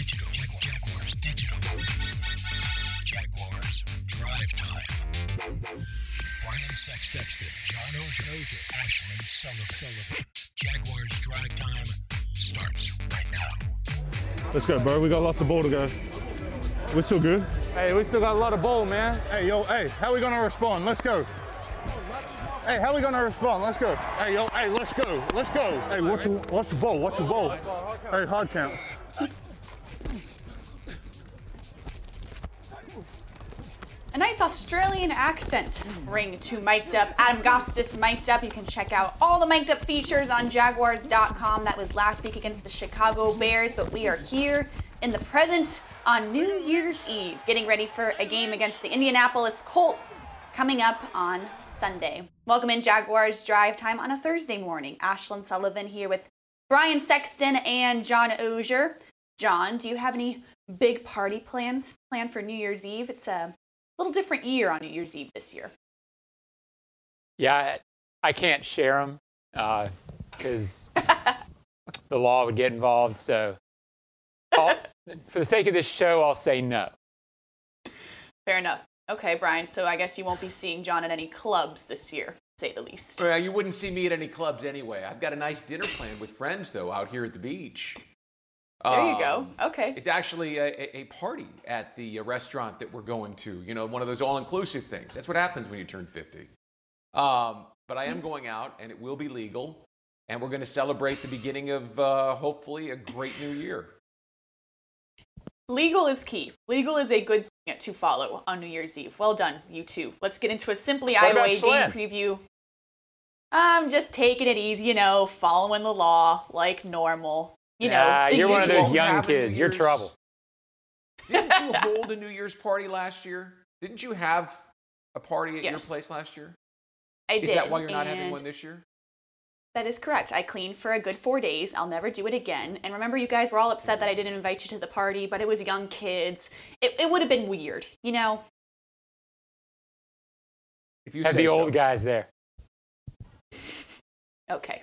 Digital. Jaguars Digital. Jaguars Drive Time. Brian Sexton, John Oehser, Ashlyn Sullivan. Jaguars Drive Time starts right now. Let's go, bro. We got lots of ball to go. We're still good. Hey, we still got a lot of ball, man. Hey, yo, hey, how we gonna respond? Let's go. Hey, how we gonna respond? Let's go. Hey, yo, hey, let's go. Let's go. Hey, what's the, what's the ball? What's the ball? Hey, hard count. Nice Australian accent ring to Mic'd Up. Adam Gotsis Mic'd Up. You can check out all the Mic'd Up features on Jaguars.com. That was last week against the Chicago Bears, but we are here in the present on New Year's Eve, getting ready for a game against the Indianapolis Colts coming up on Sunday. Welcome in Jaguars Drive Time on a Thursday morning. Ashlyn Sullivan here with Brian Sexton and John Oehser. John, do you have any big party plans planned for New Year's Eve? It's a little different year on New Year's Eve this year. Yeah, I, I can't share them because uh, the law would get involved. So, I'll, for the sake of this show, I'll say no. Fair enough. Okay, Brian. So I guess you won't be seeing John at any clubs this year, say the least. Well, you wouldn't see me at any clubs anyway. I've got a nice dinner planned with friends, though, out here at the beach. There you go. Um, Okay. It's actually a, a- a party at the uh, restaurant that we're going to. You know, one of those all-inclusive things. That's what happens when you turn 50. Um, but I am going out, and it will be legal, and we're going to celebrate the beginning of uh, hopefully a great new year. Legal is key. Legal is a good thing to follow on New Year's Eve. Well done, you two. Let's get into a Simply What about IOA Schlen? game preview. I'm just taking it easy, you know, following the law like normal. You know, Nah, the you're one of those young Have a New kids. You're trouble. Didn't you hold a New Year's party last year? Didn't you have a party at your place last year? I Is did. that why you're not having one this year? That is correct. I cleaned for a good four days. I'll never do it again. And remember, you guys were all upset that I didn't invite you to the party, but it was young kids. It, it would have been weird, you know? If you had say the old so. guys there. Okay.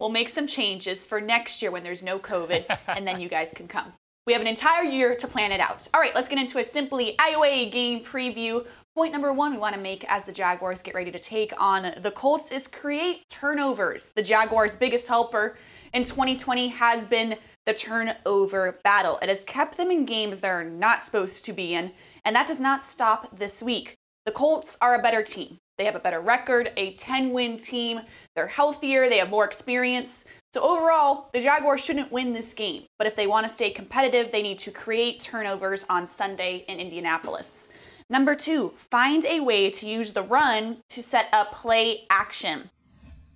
We'll make some changes for next year when there's no COVID, and then you guys can come. We have an entire year to plan it out. All right, let's get into a simply IOA game preview. Point number one we want to make as the Jaguars get ready to take on the Colts is create turnovers. The Jaguars' biggest helper in 2020 has been the turnover battle. It has kept them in games they're not supposed to be in, and that does not stop this week. The Colts are a better team. They have a better record, a 10 win team. They're healthier, they have more experience. So, overall, the Jaguars shouldn't win this game. But if they want to stay competitive, they need to create turnovers on Sunday in Indianapolis. Number two, find a way to use the run to set up play action.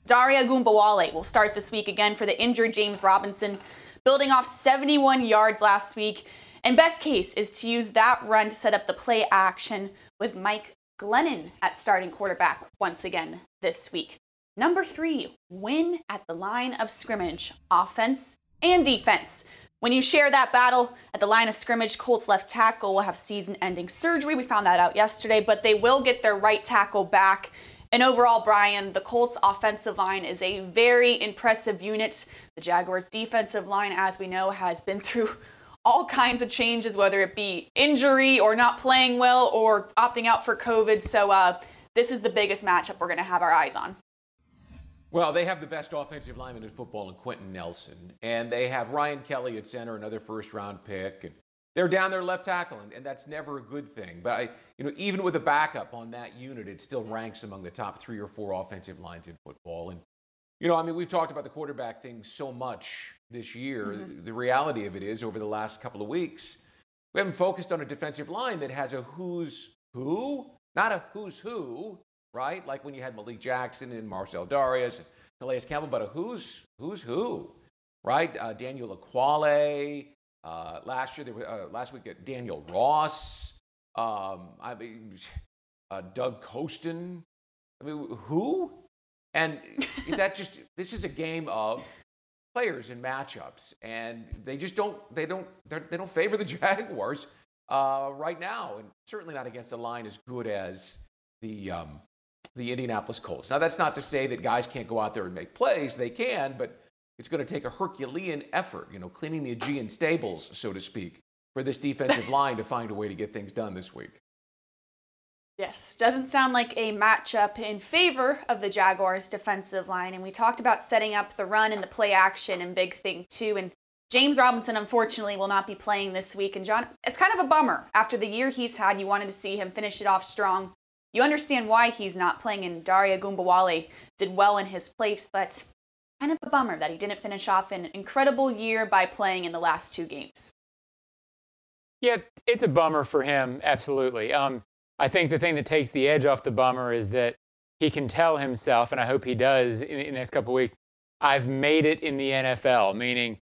Dare Ogunbowale will start this week again for the injured James Robinson, building off 71 yards last week. And best case is to use that run to set up the play action with Mike Glennon at starting quarterback once again this week. Number three, win at the line of scrimmage, offense and defense. When you share that battle at the line of scrimmage, Colts left tackle will have season ending surgery. We found that out yesterday, but they will get their right tackle back. And overall, Brian, the Colts offensive line is a very impressive unit. The Jaguars defensive line, as we know, has been through all kinds of changes, whether it be injury or not playing well or opting out for COVID. So uh, this is the biggest matchup we're going to have our eyes on. Well, they have the best offensive lineman in football in Quenton Nelson, and they have Ryan Kelly at center, another first-round pick, and they're down their left tackle, and, and that's never a good thing. But I, you know, even with a backup on that unit, it still ranks among the top three or four offensive lines in football. And you know, I mean, we've talked about the quarterback thing so much this year. The reality of it is, over the last couple of weeks, we haven't focused on a defensive line that has a who's who, not a who's who, right? Like when you had Malik Jackson and Marcell Dareus and Calais Campbell, but a who's who's who, right? Uh, Daniel Ekuale. Uh, last year, there were, uh, last week, uh, Daniel Ross. Um, I mean, uh, Doug Costin. I mean, who? And that just this is a game of players and matchups, and they just don't they don't they don't favor the Jaguars uh, right now, and certainly not against a line as good as the um, the Indianapolis Colts. Now, that's not to say that guys can't go out there and make plays; they can, but it's going to take a Herculean effort, you know, cleaning the Aegean stables, so to speak, for this defensive line to find a way to get things done this week. Yes, doesn't sound like a matchup in favor of the Jaguars' defensive line. And we talked about setting up the run and the play action and big thing too. And James Robinson, unfortunately, will not be playing this week. And John, it's kind of a bummer. After the year he's had, you wanted to see him finish it off strong. You understand why he's not playing, and Dare Ogunbowale did well in his place, but kind of a bummer that he didn't finish off an incredible year by playing in the last two games. Yeah, it's a bummer for him, absolutely. Um, I think the thing that takes the edge off the bummer is that he can tell himself, and I hope he does in, the next couple weeks, I've made it in the NFL, meaning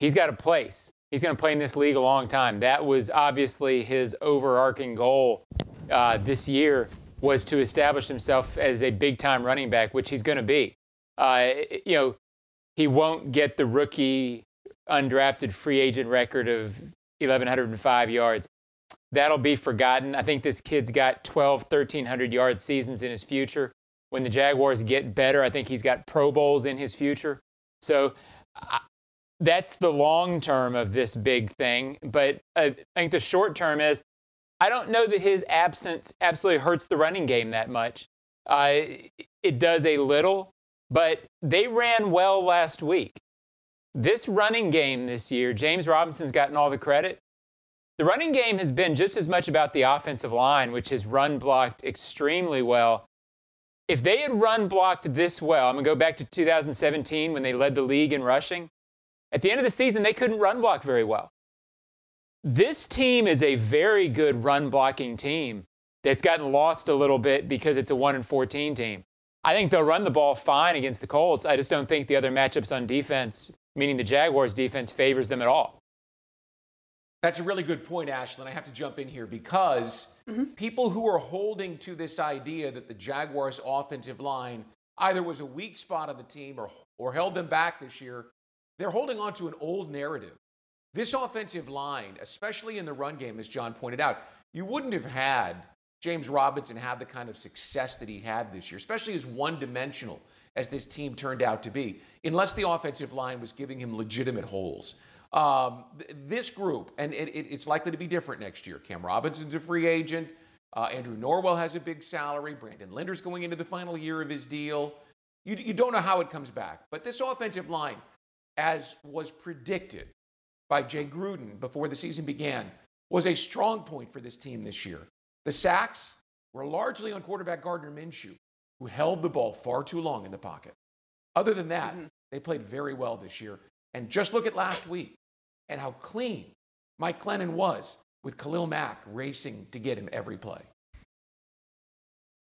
he's got a place. He's going to play in this league a long time. That was obviously his overarching goal uh, this year was to establish himself as a big-time running back, which he's going to be. Uh, you know, he won't get the rookie undrafted free agent record of 1,105 yards that'll be forgotten. I think this kid's got 12, 1,300 yard seasons in his future. When the Jaguars get better, I think he's got Pro Bowls in his future. So I, that's the long term of this big thing. But I think the short term is I don't know that his absence absolutely hurts the running game that much. Uh, it does a little, but they ran well last week. This running game this year, James Robinson's gotten all the credit. The running game has been just as much about the offensive line, which has run blocked extremely well. If they had run blocked this well, I'm going to go back to 2017 when they led the league in rushing. At the end of the season, they couldn't run block very well. This team is a very good run blocking team that's gotten lost a little bit because it's a 1 and 14 team. I think they'll run the ball fine against the Colts. I just don't think the other matchups on defense, meaning the Jaguars defense, favors them at all. That's a really good point, Ashlyn. I have to jump in here because mm-hmm. people who are holding to this idea that the Jaguars' offensive line either was a weak spot of the team or, or held them back this year, they're holding on to an old narrative. This offensive line, especially in the run game, as John pointed out, you wouldn't have had James Robinson have the kind of success that he had this year, especially as one dimensional as this team turned out to be, unless the offensive line was giving him legitimate holes. Um, th- this group, and it, it, it's likely to be different next year. Cam Robinson's a free agent. Uh, Andrew Norwell has a big salary. Brandon Linder's going into the final year of his deal. You, you don't know how it comes back. But this offensive line, as was predicted by Jay Gruden before the season began, was a strong point for this team this year. The sacks were largely on quarterback Gardner Minshew, who held the ball far too long in the pocket. Other than that, mm-hmm. they played very well this year. And just look at last week and how clean Mike Glennon was with Khalil Mack racing to get him every play.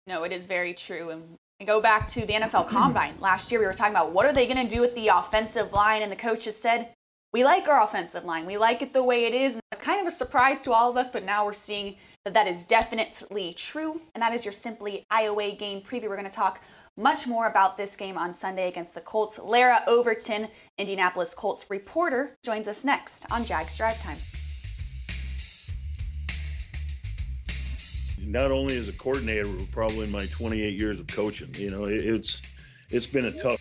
No, it is very true. And go back to the NFL Combine. Last year, we were talking about what are they going to do with the offensive line, and the coaches said, we like our offensive line. We like it the way it is. And it's kind of a surprise to all of us, but now we're seeing that that is definitely true. And that is your Simply IOA game preview. We're going to talk much more about this game on Sunday against the Colts. Larra Overton, Indianapolis Colts reporter, joins us next on Jags Drive Time. Not only as a coordinator, but probably in my 28 years of coaching, you know, it's it's been a tough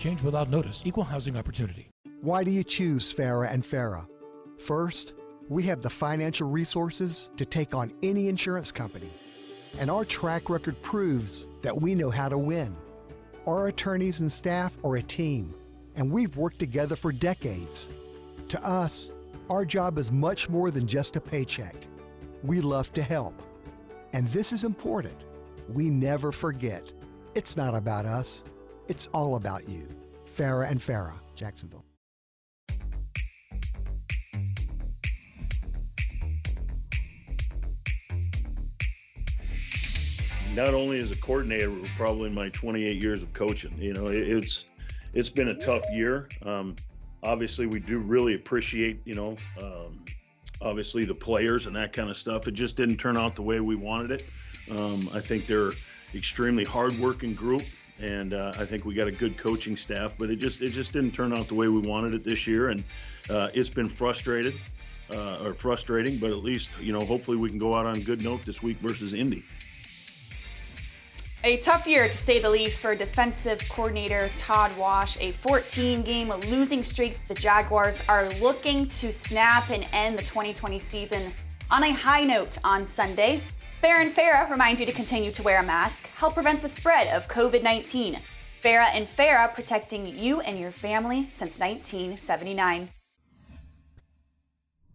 change without notice. Equal housing opportunity. Why do you choose Farah and Farah? First, We have the financial resources to take on any insurance company. And our track record proves that we know how to win. Our attorneys and staff are a team, and we've worked together for decades. To us, our job is much more than just a paycheck. We love to help. And this is important. We never forget. It's not about us, it's all about you. Farah and Farah, Jacksonville. not only as a coordinator, but probably in my 28 years of coaching. You know, it, it's it's been a tough year. Um, obviously, we do really appreciate, you know, um, obviously the players and that kind of stuff. It just didn't turn out the way we wanted it. Um, I think they're extremely hardworking group, and uh, I think we got a good coaching staff. But it just it just didn't turn out the way we wanted it this year, and uh, it's been frustrated uh, or frustrating. But at least you know, hopefully we can go out on a good note this week versus Indy. A tough year, to say the least, for defensive coordinator Todd Wash. A 14 game losing streak. The Jaguars are looking to snap and end the 2020 season on a high note on Sunday. Farah and Farah remind you to continue to wear a mask, help prevent the spread of COVID 19. Farah and Farah protecting you and your family since 1979.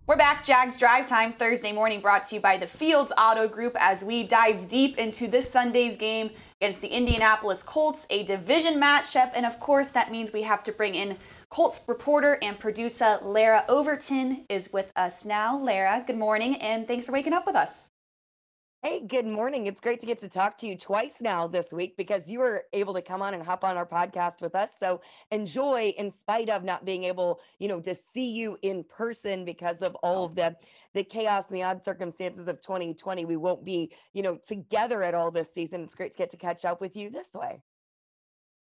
We're back, Jags Drive Time Thursday morning, brought to you by the Fields Auto Group as we dive deep into this Sunday's game against the Indianapolis Colts, a division matchup. And of course, that means we have to bring in Colts reporter and producer Larra Overton is with us now. Larra, good morning, and thanks for waking up with us. Hey, good morning. It's great to get to talk to you twice now this week because you were able to come on and hop on our podcast with us. So enjoy in spite of not being able, you know, to see you in person because of all of the the chaos and the odd circumstances of 2020. We won't be, you know, together at all this season. It's great to get to catch up with you this way.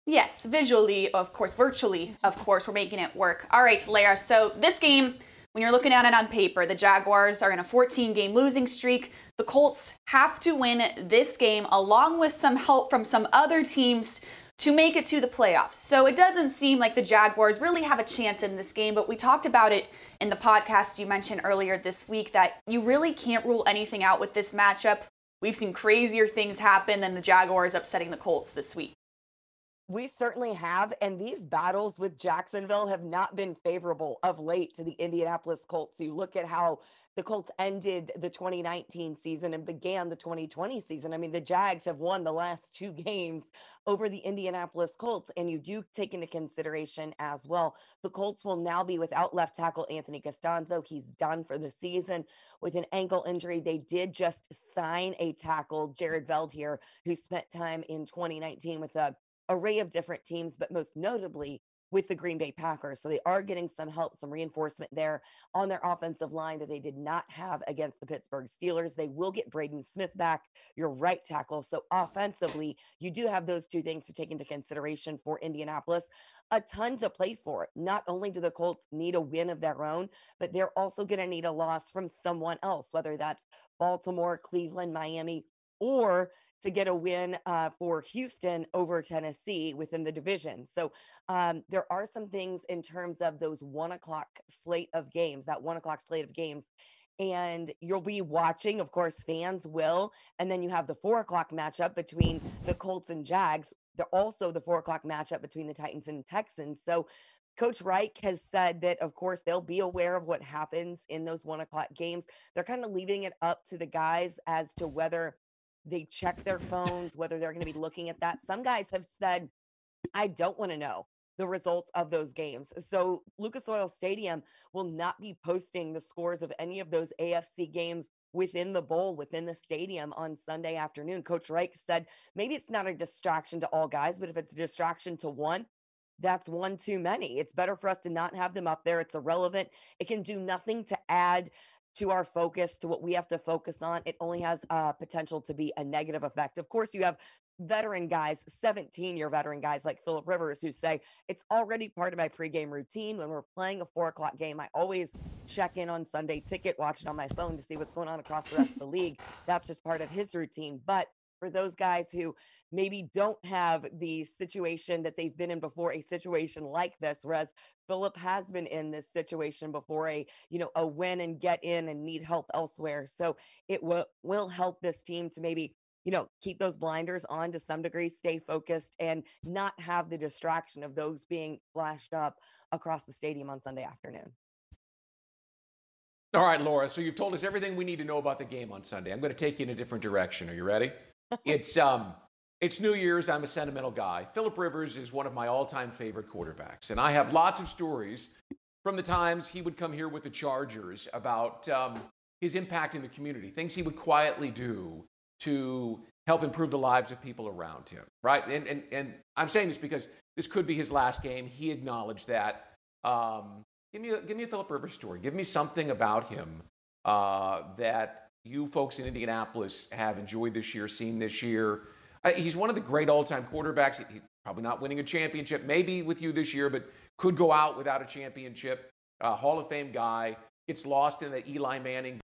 Yes, visually, of course, virtually, of course, we're making it work. All right, Larra. So this game when you're looking at it on paper, the Jaguars are in a 14 game losing streak. The Colts have to win this game along with some help from some other teams to make it to the playoffs. So it doesn't seem like the Jaguars really have a chance in this game, but we talked about it in the podcast you mentioned earlier this week that you really can't rule anything out with this matchup. We've seen crazier things happen than the Jaguars upsetting the Colts this week. We certainly have. And these battles with Jacksonville have not been favorable of late to the Indianapolis Colts. You look at how the Colts ended the 2019 season and began the 2020 season. I mean, the Jags have won the last two games over the Indianapolis Colts. And you do take into consideration as well, the Colts will now be without left tackle Anthony Castonzo. He's done for the season with an ankle injury. They did just sign a tackle, Jared Veldheer, who spent time in 2019 with a array of different teams, but most notably with the Green Bay Packers. So they are getting some help, some reinforcement there on their offensive line that they did not have against the Pittsburgh Steelers. They will get Braden Smith back, your right tackle. So offensively, you do have those two things to take into consideration for Indianapolis. A ton to play for. Not only do the Colts need a win of their own, but they're also going to need a loss from someone else, whether that's Baltimore, Cleveland, Miami, or to get a win uh, for Houston over Tennessee within the division. So um, there are some things in terms of those one o'clock slate of games, that one o'clock slate of games. And you'll be watching, of course, fans will. And then you have the four o'clock matchup between the Colts and Jags. They're also the four o'clock matchup between the Titans and Texans. So Coach Reich has said that, of course, they'll be aware of what happens in those one o'clock games. They're kind of leaving it up to the guys as to whether they check their phones, whether they're going to be looking at that. Some guys have said, I don't want to know the results of those games. So Lucas Oil Stadium will not be posting the scores of any of those AFC games within the bowl, within the stadium on Sunday afternoon. Coach Reich said maybe it's not a distraction to all guys, but if it's a distraction to one, that's one too many. It's better for us to not have them up there. It's irrelevant. It can do nothing to add to our focus, to what we have to focus on, it only has uh, potential to be a negative effect. Of course, you have veteran guys, 17 year veteran guys like Philip Rivers, who say it's already part of my pregame routine. When we're playing a four o'clock game, I always check in on Sunday ticket, watch it on my phone to see what's going on across the rest of the league. That's just part of his routine. But for those guys who maybe don't have the situation that they've been in before, a situation like this, whereas Philip has been in this situation before, a you know a win and get in and need help elsewhere. So it will will help this team to maybe you know keep those blinders on to some degree, stay focused, and not have the distraction of those being flashed up across the stadium on Sunday afternoon. All right, Laura. So you've told us everything we need to know about the game on Sunday. I'm going to take you in a different direction. Are you ready? it's um, it's New Year's. I'm a sentimental guy. Philip Rivers is one of my all-time favorite quarterbacks, and I have lots of stories from the times he would come here with the Chargers about um, his impact in the community, things he would quietly do to help improve the lives of people around him. Right? And and and I'm saying this because this could be his last game. He acknowledged that. Um, Give me a, give me a Philip Rivers story. Give me something about him uh, that you folks in Indianapolis have enjoyed this year, seen this year. Uh, he's one of the great all-time quarterbacks. He, he's probably not winning a championship, maybe with you this year, but could go out without a championship. Uh, Hall of Fame guy gets lost in the Eli Manning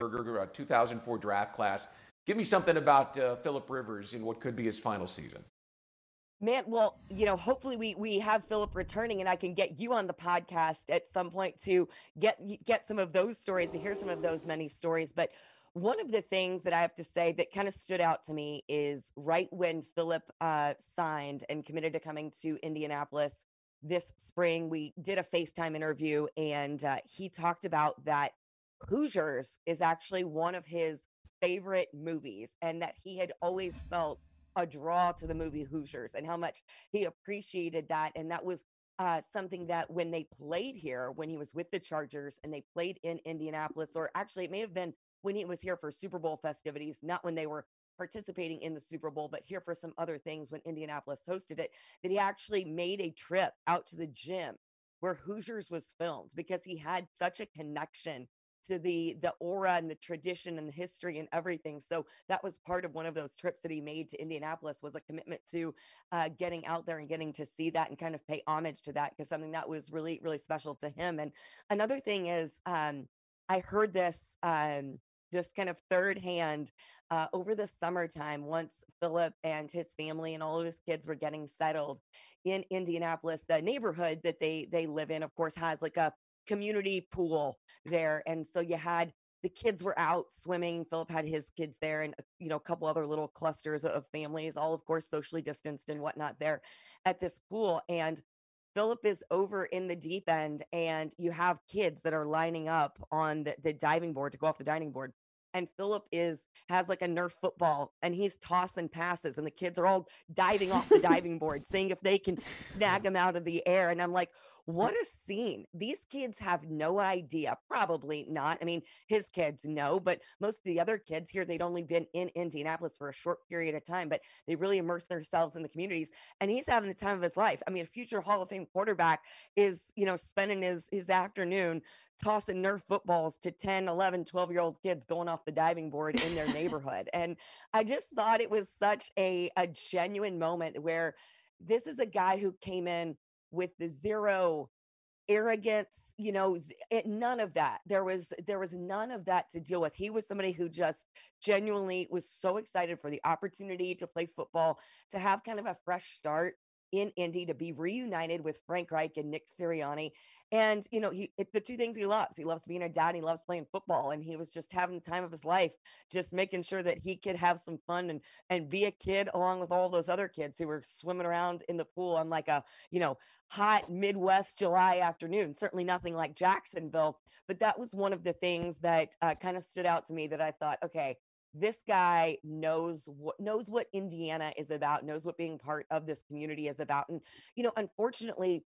2004 draft class. Give me something about uh, Philip Rivers in what could be his final season. Man, well, you know, hopefully we we have Philip returning, and I can get you on the podcast at some point to get get some of those stories, to hear some of those many stories. But one of the things that I have to say that kind of stood out to me is right when Philip uh, signed and committed to coming to Indianapolis this spring, we did a FaceTime interview, and uh, he talked about that Hoosiers is actually one of his favorite movies, and that he had always felt a draw to the movie Hoosiers and how much he appreciated that. And that was uh, something that when they played here, when he was with the Chargers and they played in Indianapolis, or actually it may have been when he was here for Super Bowl festivities, not when they were participating in the Super Bowl, but here for some other things when Indianapolis hosted it, that he actually made a trip out to the gym where Hoosiers was filmed because he had such a connection to the the aura and the tradition and the history and everything. So that was part of one of those trips that he made to Indianapolis was a commitment to uh, getting out there and getting to see that and kind of pay homage to that because something that was really really special to him. And another thing is, um, I heard this um, just kind of third hand uh, over the summertime once Philip and his family and all of his kids were getting settled in Indianapolis. The neighborhood that they they live in, of course, has like a community pool there. And so you had the kids were out swimming. Philip had his kids there and, you know, a couple other little clusters of families, all of course socially distanced and whatnot there at this pool. And Philip is over in the deep end and you have kids that are lining up on the, the diving board to go off the diving board and Philip is has like a Nerf football and he's tossing passes and the kids are all diving off the diving board seeing if they can snag him out of the air and I'm like what a scene. These kids have no idea. Probably not. I mean, his kids know, but most of the other kids here, they'd only been in Indianapolis for a short period of time, but they really immerse themselves in the communities. And he's having the time of his life. I mean, a future Hall of Fame quarterback is, you know, spending his his afternoon tossing Nerf footballs to 10, 11, 12 year old kids going off the diving board in their neighborhood. And I just thought it was such a, a genuine moment where this is a guy who came in with the zero arrogance you know it, none of that there was there was none of that to deal with he was somebody who just genuinely was so excited for the opportunity to play football to have kind of a fresh start in Indy to be reunited with Frank Reich and Nick Sirianni. And, you know, he the two things he loves. He loves being a dad, he loves playing football. And he was just having the time of his life, just making sure that he could have some fun and and be a kid along with all those other kids who were swimming around in the pool on like a, you know, hot Midwest July afternoon. Certainly nothing like Jacksonville. But that was one of the things that uh, kind of stood out to me that I thought, okay, this guy knows what knows what Indiana is about, knows what being part of this community is about. And you know, unfortunately,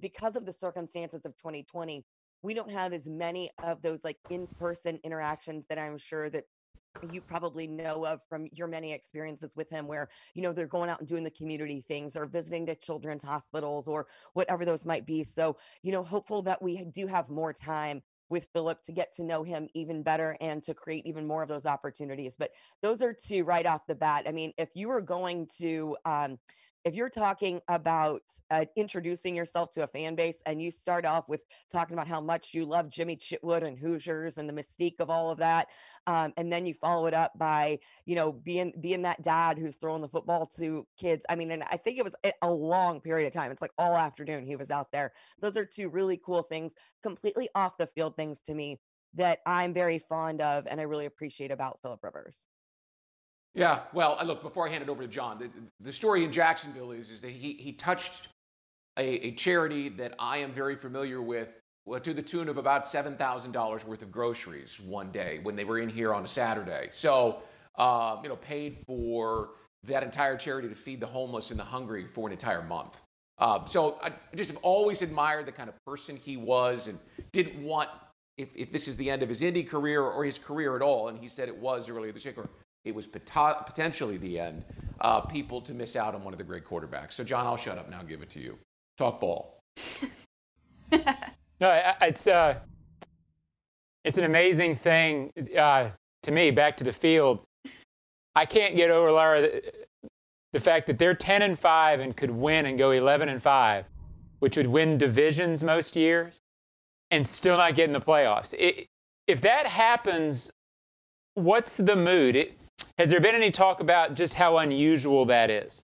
because of the circumstances of 2020, we don't have as many of those like in-person interactions that I'm sure that you probably know of from your many experiences with him where you know they're going out and doing the community things or visiting the children's hospitals or whatever those might be so you know hopeful that we do have more time with Philip to get to know him even better and to create even more of those opportunities. But those are two right off the bat. I mean, if you were going to um, if you're talking about uh, introducing yourself to a fan base and you start off with talking about how much you love Jimmy Chitwood and Hoosiers and the mystique of all of that, um, and then you follow it up by you know being being that dad who's throwing the football to kids. I mean, and I think it was a long period of time. It's like all afternoon he was out there. Those are two really cool things, completely off the field things to me that I'm very fond of and I really appreciate about Philip Rivers. Yeah, well, uh, look, before I hand it over to John, the, the story in Jacksonville is, is that he, he touched a, a charity that I am very familiar with well, to the tune of about $7,000 worth of groceries one day when they were in here on a Saturday. So, uh, you know, paid for that entire charity to feed the homeless and the hungry for an entire month. Uh, so I just have always admired the kind of person he was and didn't want, if, if this is the end of his Indy career or his career at all, and he said it was earlier this year, it was pot- potentially the end, uh, people to miss out on one of the great quarterbacks. So, John, I'll shut up now give it to you. Talk ball. no, it's uh, it's an amazing thing uh, to me. Back to the field, I can't get over Laura the, the fact that they're 10 and five and could win and go 11 and five, which would win divisions most years, and still not get in the playoffs. It, if that happens, what's the mood? It, has there been any talk about just how unusual that is?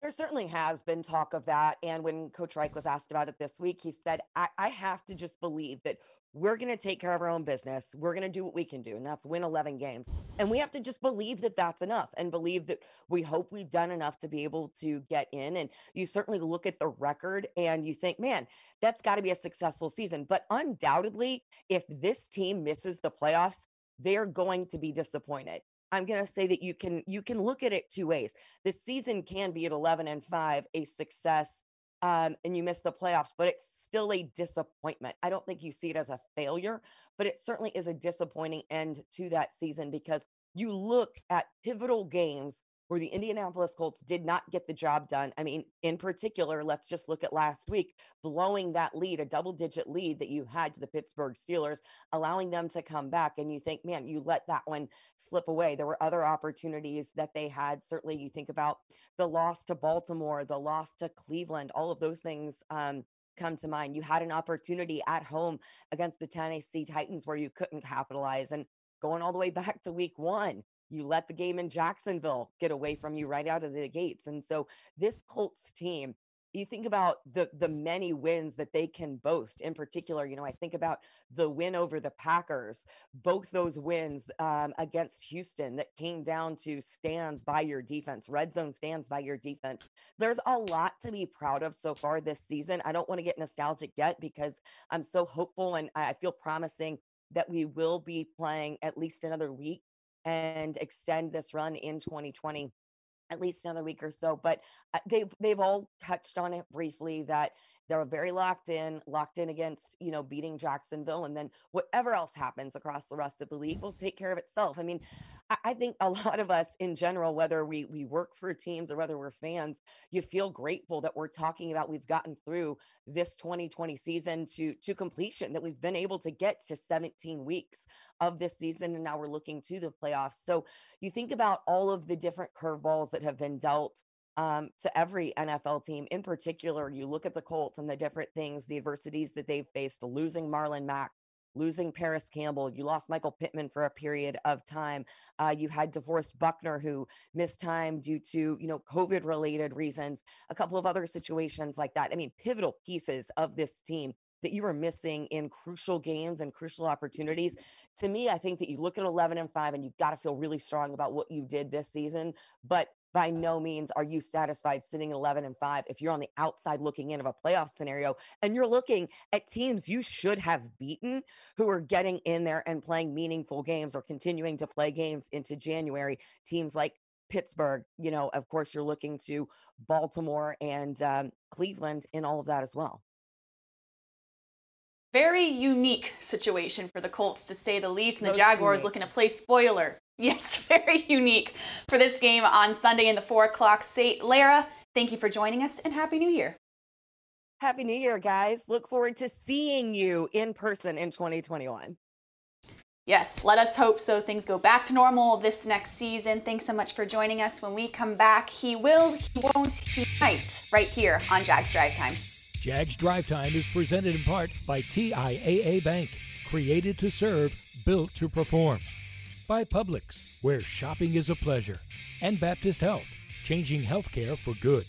There certainly has been talk of that. And when Coach Reich was asked about it this week, he said, I, I have to just believe that we're going to take care of our own business. We're going to do what we can do, and that's win 11 games. And we have to just believe that that's enough and believe that we hope we've done enough to be able to get in. And you certainly look at the record and you think, man, that's got to be a successful season. But undoubtedly, if this team misses the playoffs, they're going to be disappointed. I'm going to say that you can you can look at it two ways. The season can be at 11 and 5 a success um, and you miss the playoffs, but it's still a disappointment. I don't think you see it as a failure, but it certainly is a disappointing end to that season because you look at pivotal games where the Indianapolis Colts did not get the job done. I mean, in particular, let's just look at last week, blowing that lead, a double digit lead that you had to the Pittsburgh Steelers, allowing them to come back. And you think, man, you let that one slip away. There were other opportunities that they had. Certainly, you think about the loss to Baltimore, the loss to Cleveland, all of those things. Um, come to mind. You had an opportunity at home against the Tennessee Titans where you couldn't capitalize. And going all the way back to week one, you let the game in Jacksonville get away from you right out of the gates. And so this Colts team, you think about the the many wins that they can boast in particular you know i think about the win over the packers both those wins um, against houston that came down to stands by your defense red zone stands by your defense there's a lot to be proud of so far this season i don't want to get nostalgic yet because i'm so hopeful and i feel promising that we will be playing at least another week and extend this run in 2020 at least another week or so but uh, they've they've all touched on it briefly that they're very locked in locked in against you know beating jacksonville and then whatever else happens across the rest of the league will take care of itself i mean I think a lot of us in general, whether we we work for teams or whether we're fans, you feel grateful that we're talking about we've gotten through this 2020 season to to completion, that we've been able to get to 17 weeks of this season, and now we're looking to the playoffs. So you think about all of the different curveballs that have been dealt um, to every NFL team. In particular, you look at the Colts and the different things, the adversities that they've faced, losing Marlon Mack losing Parris Campbell. You lost Michael Pittman for a period of time. Uh, you had DeForest Buckner who missed time due to, you know, COVID related reasons, a couple of other situations like that. I mean, pivotal pieces of this team that you were missing in crucial games and crucial opportunities. To me, I think that you look at 11 and 5 and you've got to feel really strong about what you did this season. But by no means are you satisfied sitting at 11 and 5 if you're on the outside looking in of a playoff scenario and you're looking at teams you should have beaten who are getting in there and playing meaningful games or continuing to play games into January. Teams like Pittsburgh you know of course you're looking to Baltimore and um, Cleveland in all of that as well. Very unique situation for the Colts to say the least, and the Jaguars unique. looking to play spoiler Yes, very unique for this game on Sunday in the 4 o'clock state. Larra, thank you for joining us and Happy New Year. Happy New Year, guys. Look forward to seeing you in person in 2021. Yes, let us hope so. Things go back to normal this next season. Thanks so much for joining us. When we come back, he will, he won't, he might, right here on Jags Drive Time. Jags Drive Time is presented in part by TIAA Bank, created to serve, built to perform. By Publix, where shopping is a pleasure. And Baptist Health, changing healthcare for good.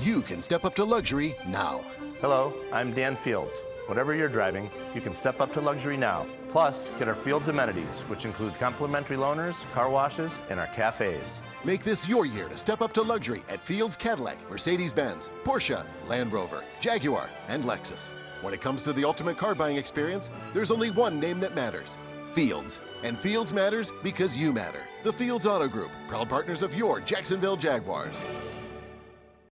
You can step up to luxury now. Hello, I'm Dan Fields. Whatever you're driving, you can step up to luxury now. Plus, get our Fields amenities, which include complimentary loaners, car washes, and our cafes. Make this your year to step up to luxury at Fields Cadillac, Mercedes Benz, Porsche, Land Rover, Jaguar, and Lexus. When it comes to the ultimate car buying experience, there's only one name that matters Fields. And Fields matters because you matter. The Fields Auto Group, proud partners of your Jacksonville Jaguars.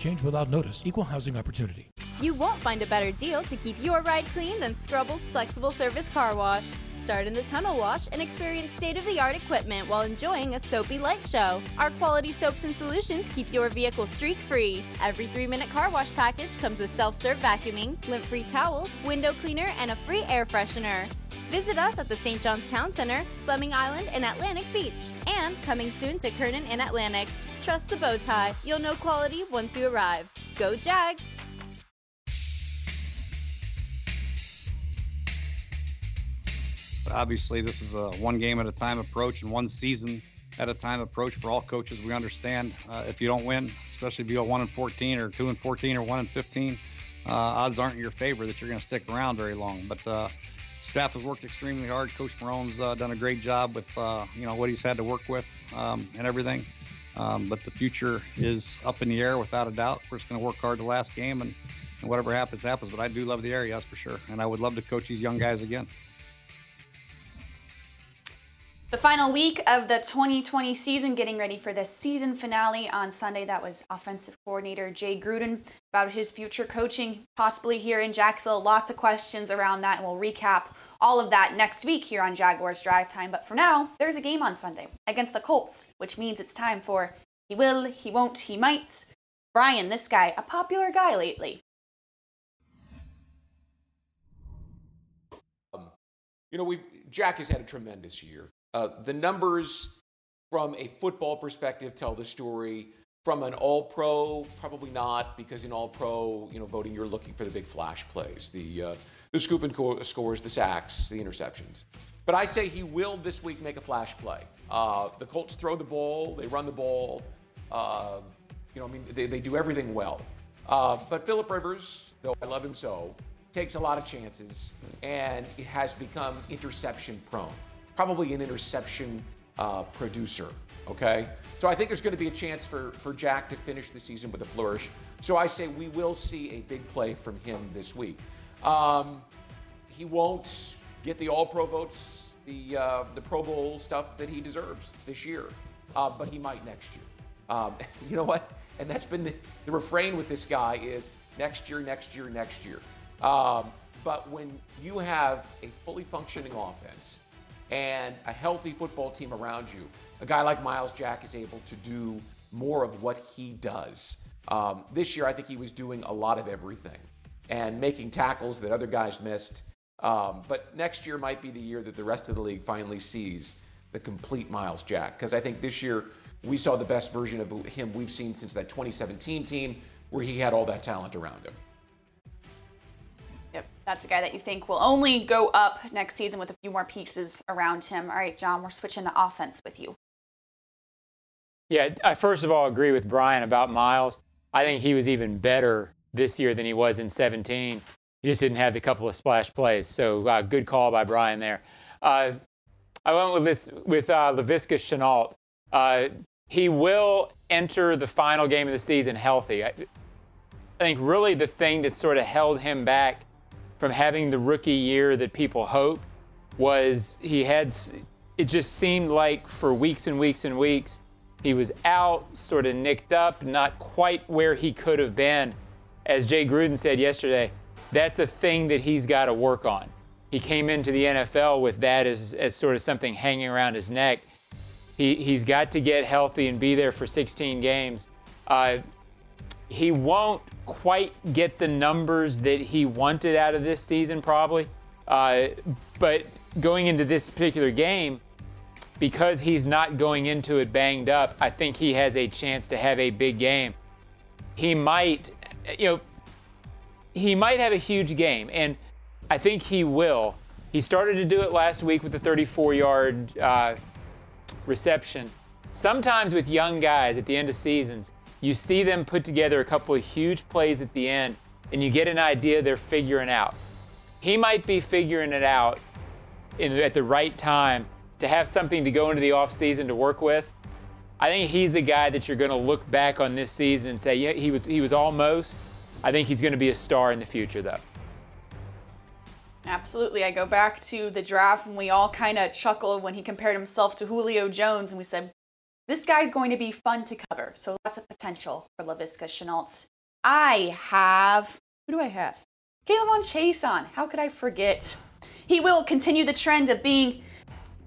change without notice. Equal housing opportunity. You won't find a better deal to keep your ride clean than Scrubble's Flexible Service Car Wash. Start in the tunnel wash and experience state of the art equipment while enjoying a soapy light show. Our quality soaps and solutions keep your vehicle streak free. Every three minute car wash package comes with self serve vacuuming, lint free towels, window cleaner, and a free air freshener. Visit us at the St. John's Town Center, Fleming Island, and Atlantic Beach. And coming soon to Kernan and Atlantic. Trust the bow tie. You'll know quality once you arrive. Go Jags! Obviously, this is a one game at a time approach and one season at a time approach for all coaches. We understand uh, if you don't win, especially if you go one and 14 or two and 14 or one and 15, uh, odds aren't in your favor that you're going to stick around very long. But uh, staff has worked extremely hard. Coach Marrone's uh, done a great job with uh, you know what he's had to work with um, and everything. Um, but the future is up in the air without a doubt. We're just going to work hard the last game, and, and whatever happens, happens. But I do love the area, that's for sure. And I would love to coach these young guys again. The final week of the 2020 season, getting ready for the season finale on Sunday. That was offensive coordinator Jay Gruden about his future coaching, possibly here in Jacksonville. Lots of questions around that, and we'll recap all of that next week here on Jaguars Drive Time. But for now, there's a game on Sunday against the Colts, which means it's time for he will, he won't, he might. Brian, this guy, a popular guy lately. Um, you know, we Jack has had a tremendous year. Uh, the numbers from a football perspective tell the story. From an All Pro, probably not, because in All Pro, you know, voting, you're looking for the big flash plays, the uh, the scoop and co- scores, the sacks, the interceptions. But I say he will this week make a flash play. Uh, the Colts throw the ball, they run the ball. Uh, you know, I mean, they, they do everything well. Uh, but Philip Rivers, though I love him so, takes a lot of chances and has become interception prone. Probably an interception uh, producer. Okay, so I think there's going to be a chance for for Jack to finish the season with a flourish. So I say we will see a big play from him this week. Um, he won't get the All Pro votes, the uh, the Pro Bowl stuff that he deserves this year, uh, but he might next year. Um, you know what? And that's been the, the, refrain with this guy is next year, next year, next year. Um, but when you have a fully functioning offense and a healthy football team around you, a guy like Myles Jack is able to do more of what he does. Um, this year, I think he was doing a lot of everything and making tackles that other guys missed. Um, but next year might be the year that the rest of the league finally sees the complete Myles Jack. Because I think this year we saw the best version of him we've seen since that 2017 team where he had all that talent around him. That's a guy that you think will only go up next season with a few more pieces around him. All right, John, we're switching to offense with you. Yeah, I first of all agree with Brian about Myles. I think he was even better this year than he was in 17. He just didn't have a couple of splash plays. So uh, good call by Brian there. Uh, I went with this with uh, Laviska Shenault. Uh, he will enter the final game of the season healthy. I think really the thing that sort of held him back from having the rookie year that people hoped was he had, it just seemed like for weeks and weeks and weeks, he was out, sort of nicked up, not quite where he could have been. As Jay Gruden said yesterday, that's a thing that he's got to work on. He came into the NFL with that as, as sort of something hanging around his neck. He, he's got to get healthy and be there for 16 games. Uh, he won't quite get the numbers that he wanted out of this season, probably. Uh, but going into this particular game, because he's not going into it banged up, I think he has a chance to have a big game. He might, you know, he might have a huge game, and I think he will. He started to do it last week with the 34 yard uh, reception. Sometimes with young guys at the end of seasons, you see them put together a couple of huge plays at the end, and you get an idea they're figuring out. He might be figuring it out in, at the right time to have something to go into the offseason to work with. I think he's a guy that you're going to look back on this season and say, yeah, he was he was almost. I think he's going to be a star in the future, though. Absolutely. I go back to the draft and we all kind of chuckled when he compared himself to Julio Jones and we said, this guy's going to be fun to cover. So that's a potential for Laviska Shenault. I have, who do I have? K'Lavon Chaisson. How could I forget? He will continue the trend of being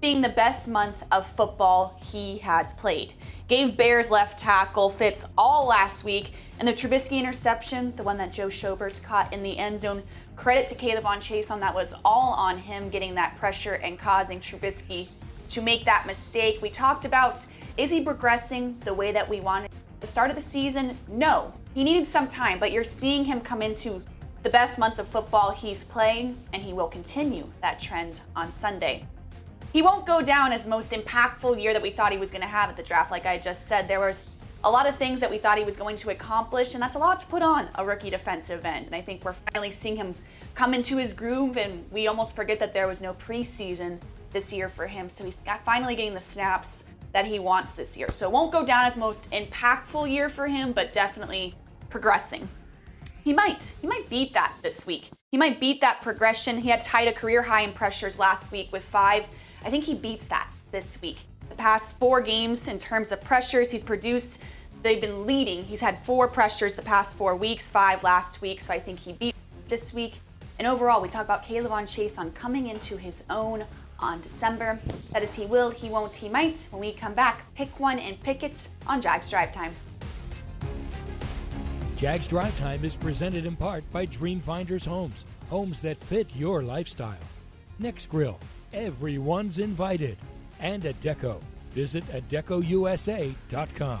being the best month of football he has played. Gave Bears left tackle fits all last week, and the Trubisky interception, the one that Joe Schobert caught in the end zone, credit to K'Lavon Chaisson. That was all on him getting that pressure and causing Trubisky to make that mistake. We talked about is he progressing the way that we wanted? The start of the season, no. He needed some time, but you're seeing him come into the best month of football he's playing, and he will continue that trend on Sunday. He won't go down as most impactful year that we thought he was going to have at the draft. Like I just said, there was a lot of things that we thought he was going to accomplish, and that's a lot to put on a rookie defensive end. And I think we're finally seeing him come into his groove, and we almost forget that there was no preseason this year for him. So he's finally getting the snaps that he wants this year. So it won't go down as most impactful year for him, but definitely progressing. He might. He might beat that this week. He might beat that progression. He had tied a career high in pressures last week with five. I think he beats that this week. The past four games in terms of pressures he's produced, they've been leading. He's had four pressures the past four weeks, five last week, so I think he beat this week. And overall, we talk about K'Lavon Chaisson coming into his own on December. That is, he will, he won't, he might. When we come back, pick one and pick it on Jags Drive Time. Jags Drive Time is presented in part by Dreamfinders Homes, homes that fit your lifestyle. Nexgrill, everyone's invited. And Adecco. Visit AdeccoUSA.com.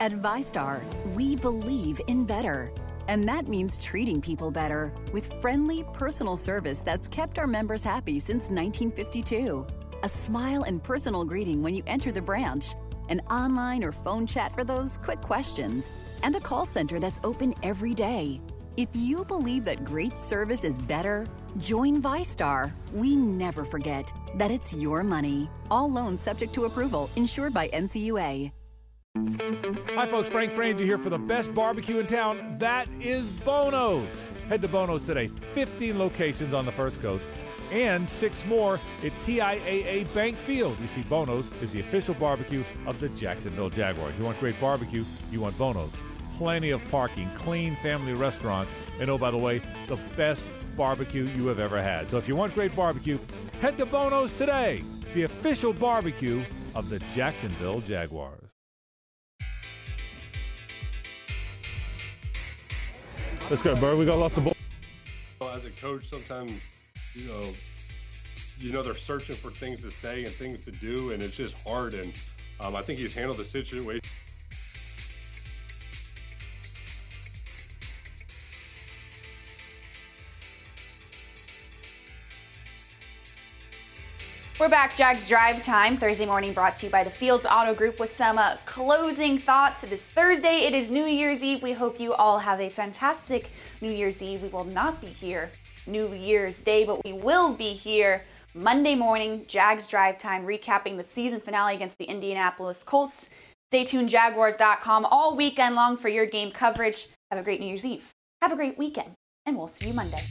At VyStar, we believe in better. And that means treating people better with friendly, personal service that's kept our members happy since 1952. A smile and personal greeting when you enter the branch, an online or phone chat for those quick questions, and a call center that's open every day. If you believe that great service is better, join VyStar. We never forget that it's your money. All loans subject to approval, insured by NCUA. Hi, folks. Frank Frangie here for the best barbecue in town. That is Bono's. Head to Bono's today. 15 locations on the First Coast and six more at TIAA Bank Field. You see, Bono's is the official barbecue of the Jacksonville Jaguars. You want great barbecue, you want Bono's. Plenty of parking, clean family restaurants, and oh, by the way, the best barbecue you have ever had. So if you want great barbecue, head to Bono's today, the official barbecue of the Jacksonville Jaguars. Let's go, bro. We got lots of balls. As a coach, sometimes, you know, you know they're searching for things to say and things to do, and it's just hard. And um, I think he's handled the situation. We're back, Jags Drive Time, Thursday morning brought to you by the Fields Auto Group with some uh, closing thoughts. It is Thursday, it is New Year's Eve. We hope you all have a fantastic New Year's Eve. We will not be here New Year's Day, but we will be here Monday morning, Jags Drive Time, recapping the season finale against the Indianapolis Colts. Stay tuned, Jaguars.com, all weekend long for your game coverage. Have a great New Year's Eve. Have a great weekend, and we'll see you Monday.